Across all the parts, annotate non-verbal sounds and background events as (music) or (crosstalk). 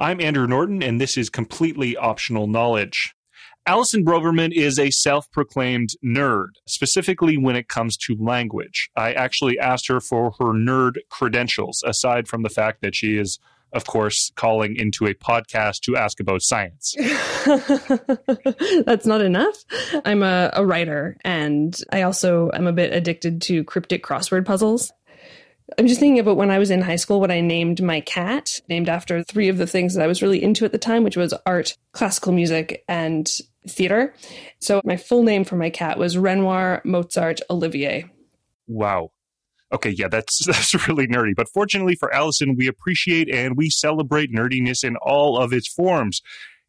I'm Andrew Norton, and this is completely optional knowledge. Alison Broverman is a self proclaimed nerd, specifically when it comes to language. I actually asked her for her nerd credentials, aside from the fact that she is, of course, calling into a podcast to ask about science. (laughs) That's not enough. I'm a, a writer, and I also am a bit addicted to cryptic crossword puzzles. I'm just thinking about when I was in high school, what I named my cat, named after three of the things that I was really into at the time, which was art, classical music, and theater. So my full name for my cat was Renoir Mozart Olivier. Wow. Okay, yeah, that's (laughs) that's really nerdy. But fortunately for Allison, we appreciate and we celebrate nerdiness in all of its forms.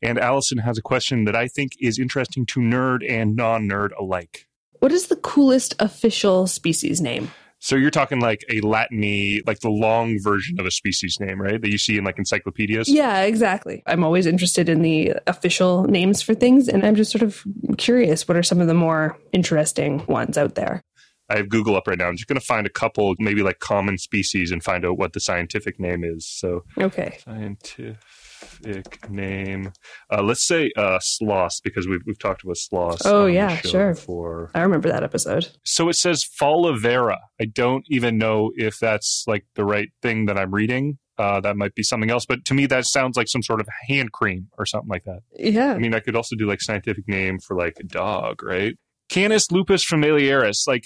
And Allison has a question that I think is interesting to nerd and non-nerd alike. What is the coolest official species name? So you're talking like a Latiny, like the long version of a species name, right? That you see in like encyclopedias? Yeah, exactly. I'm always interested in the official names for things, and I'm just sort of curious what are some of the more interesting ones out there? I have Google up right now. I'm just going to find a couple, maybe like common species, and find out what the scientific name is. So, okay. Scientific name. Uh, let's say uh, sloths because we've we've talked about sloths. Oh yeah, sure. For I remember that episode. So it says Folivora. I don't even know if that's like the right thing that I'm reading. Uh, that might be something else, but to me that sounds like some sort of hand cream or something like that. Yeah. I mean, I could also do like scientific name for like a dog, right? Canis lupus familiaris. Like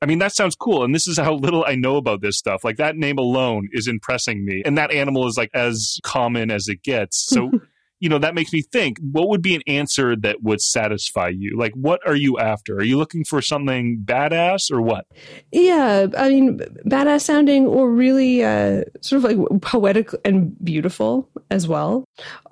I mean, that sounds cool. And this is how (laughs) little I know about this stuff. Like that name alone is impressing me. And that animal is like as common as it gets. So, (laughs) you know, that makes me think what would be an answer that would satisfy you? Like, what are you after? Are you looking for something badass or what? Yeah. I mean, badass sounding or really uh, sort of like poetic and beautiful as well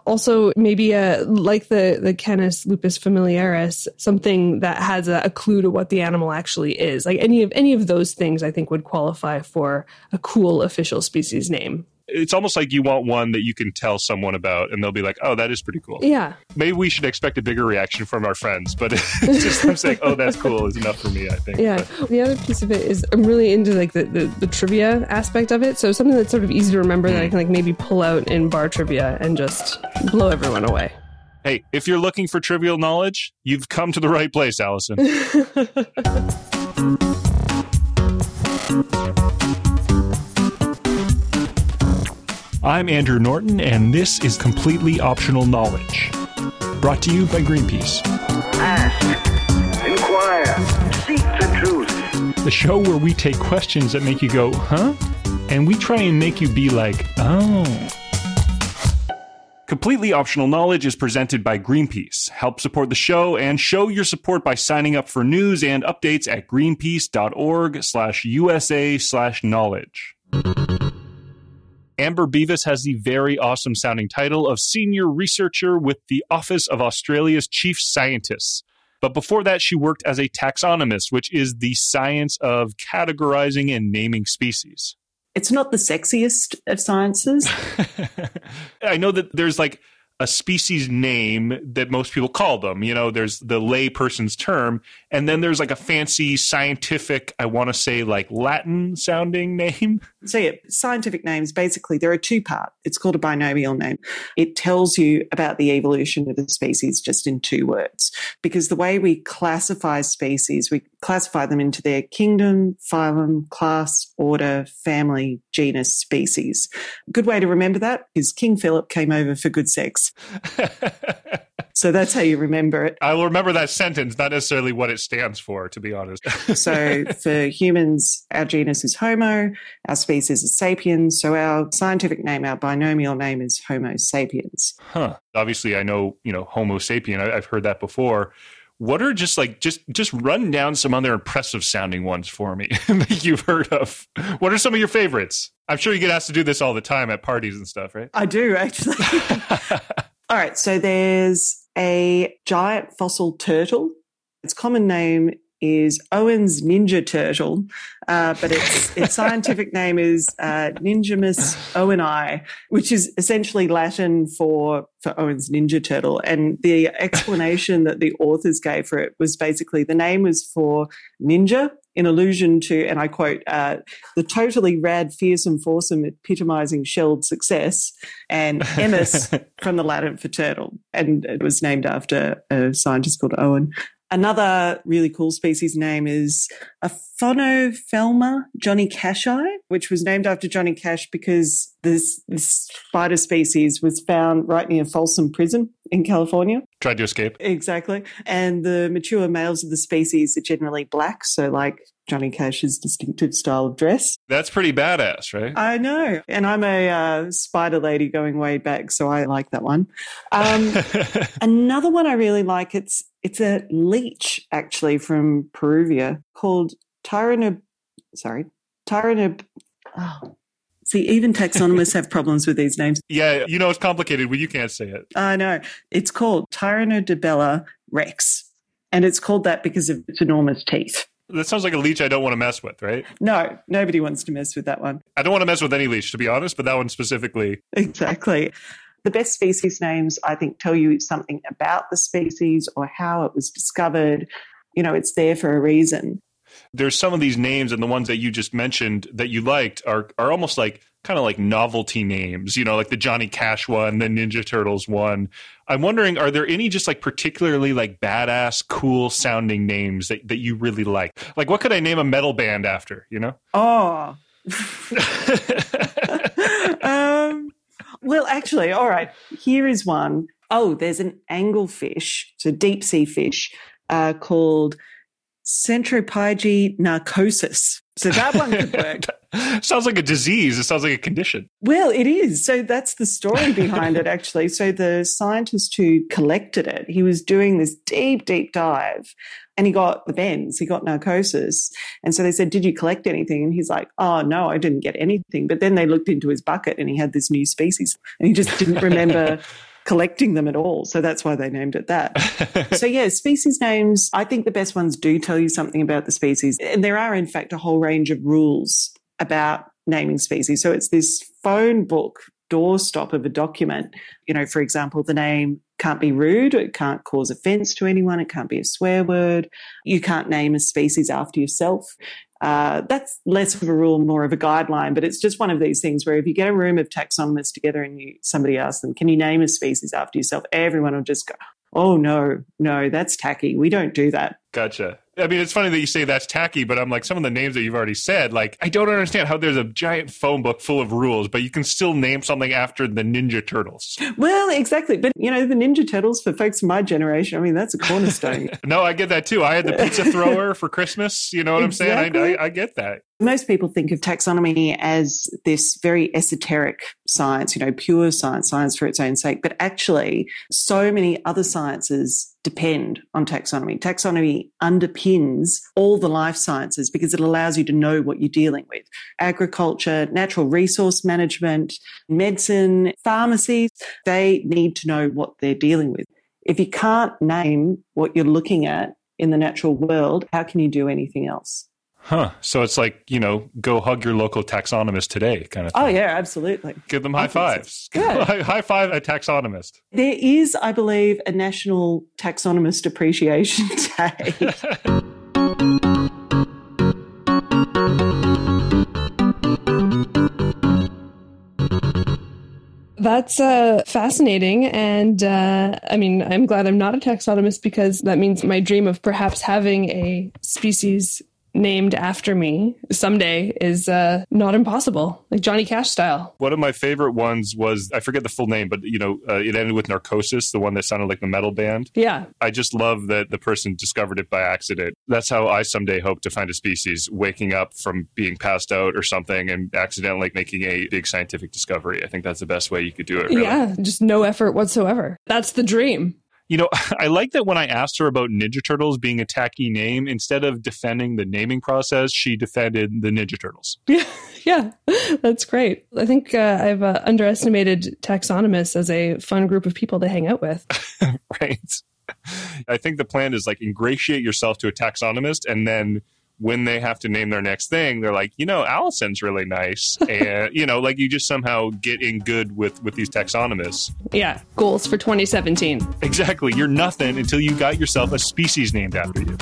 also maybe a like the the Canis lupus familiaris, something that has a, a, clue to what the animal actually is. Like any of any of those things, I think would qualify for a cool official species name it's almost like you want one that you can tell someone about and they'll be like, oh, that is pretty cool. Yeah. Maybe we should expect a bigger reaction from our friends, but (laughs) just them saying, oh, that's cool is enough for me, I think. Yeah. But. The other piece of it is I'm really into like the, the, the, trivia aspect of it. So something that's sort of easy to remember mm. that I hmm. can like maybe pull out in bar trivia and just blow everyone away. Hey, if you're looking for trivial knowledge, you've come to the right place, Alison. (laughs) I'm Andrew Norton, and this is Completely Optional Knowledge. Brought to you by Greenpeace. Ask, inquire, seek the truth. The show where we take questions that make you go, huh? And we try and make you be like, oh. Completely Optional Knowledge is presented by Greenpeace. Help support the show and show your support by signing up for news and updates at greenpeace.org slash USA slash knowledge. Amber Beavis has the very awesome sounding title of Senior Researcher with the Office of Australia's Chief Scientists. But before that, she worked as a taxonomist, which is the science of categorizing and naming species. It's not the sexiest of sciences. (laughs) (laughs) I know that there's like a species name that most people call them. You know, there's the lay person's term, and then there's like a fancy scientific, I want to say like Latin sounding (laughs) name. So yeah, scientific names basically they're a two part. It's called a binomial name. It tells you about the evolution of the species just in two words. Because the way we classify species, we classify them into their kingdom, phylum, class, order, family, genus, species. Good way to remember that is King Philip came over for good sex. (laughs) so that's how you remember it. I will remember that sentence, not necessarily what it stands for, to be honest. (laughs) so for humans, our genus is Homo, our species is Sapiens. So our scientific name, our binomial name is Homo sapiens. Huh. Obviously, I know, you know, Homo sapien. I, I've heard that before what are just like just just run down some other impressive sounding ones for me (laughs) that you've heard of. What are some of your favorites? I'm sure you get asked to do this all the time at parties and stuff right? I do actually. (laughs) All right so there's a giant fossil turtle. Its common name is Owen's ninja turtle, uh, but its its scientific (laughs) name is uh, Ninjemys oweni, which is essentially Latin for for Owen's ninja turtle. And the explanation that the authors gave for it was basically the name was for ninja in allusion to, and I quote, uh, the totally rad, fearsome, foursome, epitomizing shelled success, and emys (laughs) from the Latin for turtle. And it was named after a scientist called Owen. Another really cool species name is a Phonophelma Johnny Cashi, which was named after Johnny Cash because this, this spider species was found right near Folsom Prison in California. Tried to escape. Exactly. And the mature males of the species are generally black, so like Johnny Cash's distinctive style of dress. That's pretty badass, right? I know. And I'm a uh, spider lady going way back, so I like that one. Um, (laughs) another one I really like, it's it's a leech actually from Peruvia called Tyrannob sorry, Tyrannob oh. See, even taxonomists have problems with these names. (laughs) yeah, you know it's complicated when you can't say it. I know. It's called Tyrannobdella rex. And it's called that because of its enormous teeth. That sounds like a leech I don't want to mess with, right? No, nobody wants to mess with that one. I don't want to mess with any leech, to be honest, but that one specifically. Exactly. The best species names, I think, tell you something about the species or how it was discovered. You know, it's there for a reason. There's some of these names, and the ones that you just mentioned that you liked are are almost like kind of like novelty names. You know, like the Johnny Cash one, the Ninja Turtles one. I'm wondering, are there any just like particularly like badass, cool sounding names that, that you really like? Like, what could I name a metal band after? You know? Oh. (laughs) well, actually, all right. Here is one. Oh, there's an angelfish, so deep sea fish, uh, called Centropyge narcosis. So that one could (laughs) work. sounds like a disease. It sounds like a condition. Well, it is. So that's the story behind it, actually. So the scientist who collected it, he was doing this deep, deep dive and he got the bends, he got narcosis. And so they said, Did you collect anything? And he's like, Oh, no, I didn't get anything. But then they looked into his bucket and he had this new species and he just didn't remember. (laughs) collecting them at all. So that's why they named it that. (laughs) so, yeah, species names, I think the best ones do tell you something about the species. And there are, in fact, a whole range of rules about naming species. So it's this phone book doorstop of a document. You know, for example, the name can't be rude, it can't cause offense to anyone, it can't be a swear word. You can't name a species after yourself. Uh, that's less of a rule, more of a guideline, but it's just one of these things where if you get a room of taxonomists together and you, somebody asks them, can you name a species after yourself? Everyone will just go, oh, no, no, that's tacky. We don't do that. Gotcha. I mean, it's funny that you say that's tacky, but I'm like, some of the names that you've already said, like, I don't understand how there's a giant phone book full of rules, but you can still name something after the Ninja Turtles. Well, exactly. But, you know, the Ninja Turtles for folks my generation, I mean, that's a cornerstone. (laughs) no, I get that too. I had the pizza (laughs) thrower for Christmas. You know what exactly. I'm saying? I, I, I get that. Most people think of taxonomy as this very esoteric science, you know, pure science, science for its own sake. But actually, so many other sciences depend on taxonomy. Taxonomy underpins all the life sciences because it allows you to know what you're dealing with. Agriculture, natural resource management, medicine, pharmacy, they need to know what they're dealing with. If you can't name what you're looking at in the natural world, how can you do anything else? Huh. So it's like, you know, go hug your local taxonomist today kind of thing. Oh, yeah, absolutely. Give them high fives. So. (laughs) high five a taxonomist. There is, I believe, a National Taxonomist Appreciation (laughs) Day. That's uh, fascinating. And uh, I mean, I'm glad I'm not a taxonomist because that means my dream of perhaps having a species named after me someday is uh, not impossible, like Johnny Cash style. One of my favorite ones was I forget the full name, but you know, uh, it ended with Narcosis, the one that sounded like the metal band. Yeah, I just love that the person discovered it by accident. That's how I someday hope to find a species, waking up from being passed out or something and accidentally making a big scientific discovery. I think that's the best way you could do it. Really. Yeah, just no effort whatsoever. That's the dream. You know, (laughs) I like that when I asked her about Ninja Turtles being a tacky name, instead of defending the naming process, she defended the Ninja Turtles. Yeah, (laughs) yeah, that's great. I think uh, I've uh, underestimated taxonomists as a fun group of people to hang out with. (laughs) right. I think the plan is like ingratiate yourself to a taxonomist and then when they have to name their next thing, they're like, you know, Allison's really nice, (laughs) and you know, like you just somehow get in good with with these taxonomists. Yeah, goals for 2017. Exactly, you're nothing until you got yourself a species named after you.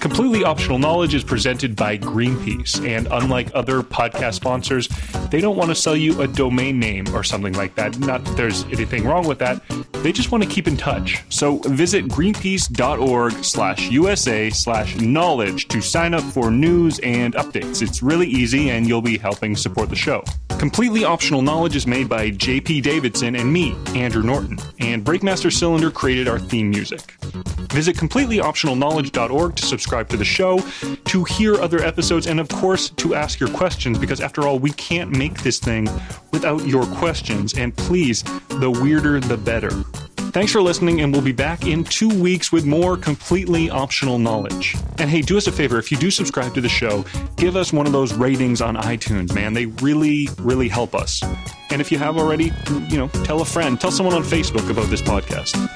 Completely Optional Knowledge is presented by Greenpeace, and unlike other podcast sponsors, they don't want to sell you a domain name or something like that. Not that there's anything wrong with that. They just want to keep in touch. So visit greenpeace.org slash USA slash knowledge to sign up for news and updates. It's really easy and you'll be helping support the show. Completely Optional Knowledge is made by JP Davidson and me, Andrew Norton, and Breakmaster Cylinder created our theme music. Visit completelyoptionalknowledge.org to subscribe to the show, to hear other episodes, and of course, to ask your questions, because after all, we can't make this thing without your questions. And please, the weirder the better. Thanks for listening, and we'll be back in two weeks with more completely optional knowledge. And hey, do us a favor if you do subscribe to the show, give us one of those ratings on iTunes, man. They really, really help us. And if you have already, you know, tell a friend, tell someone on Facebook about this podcast.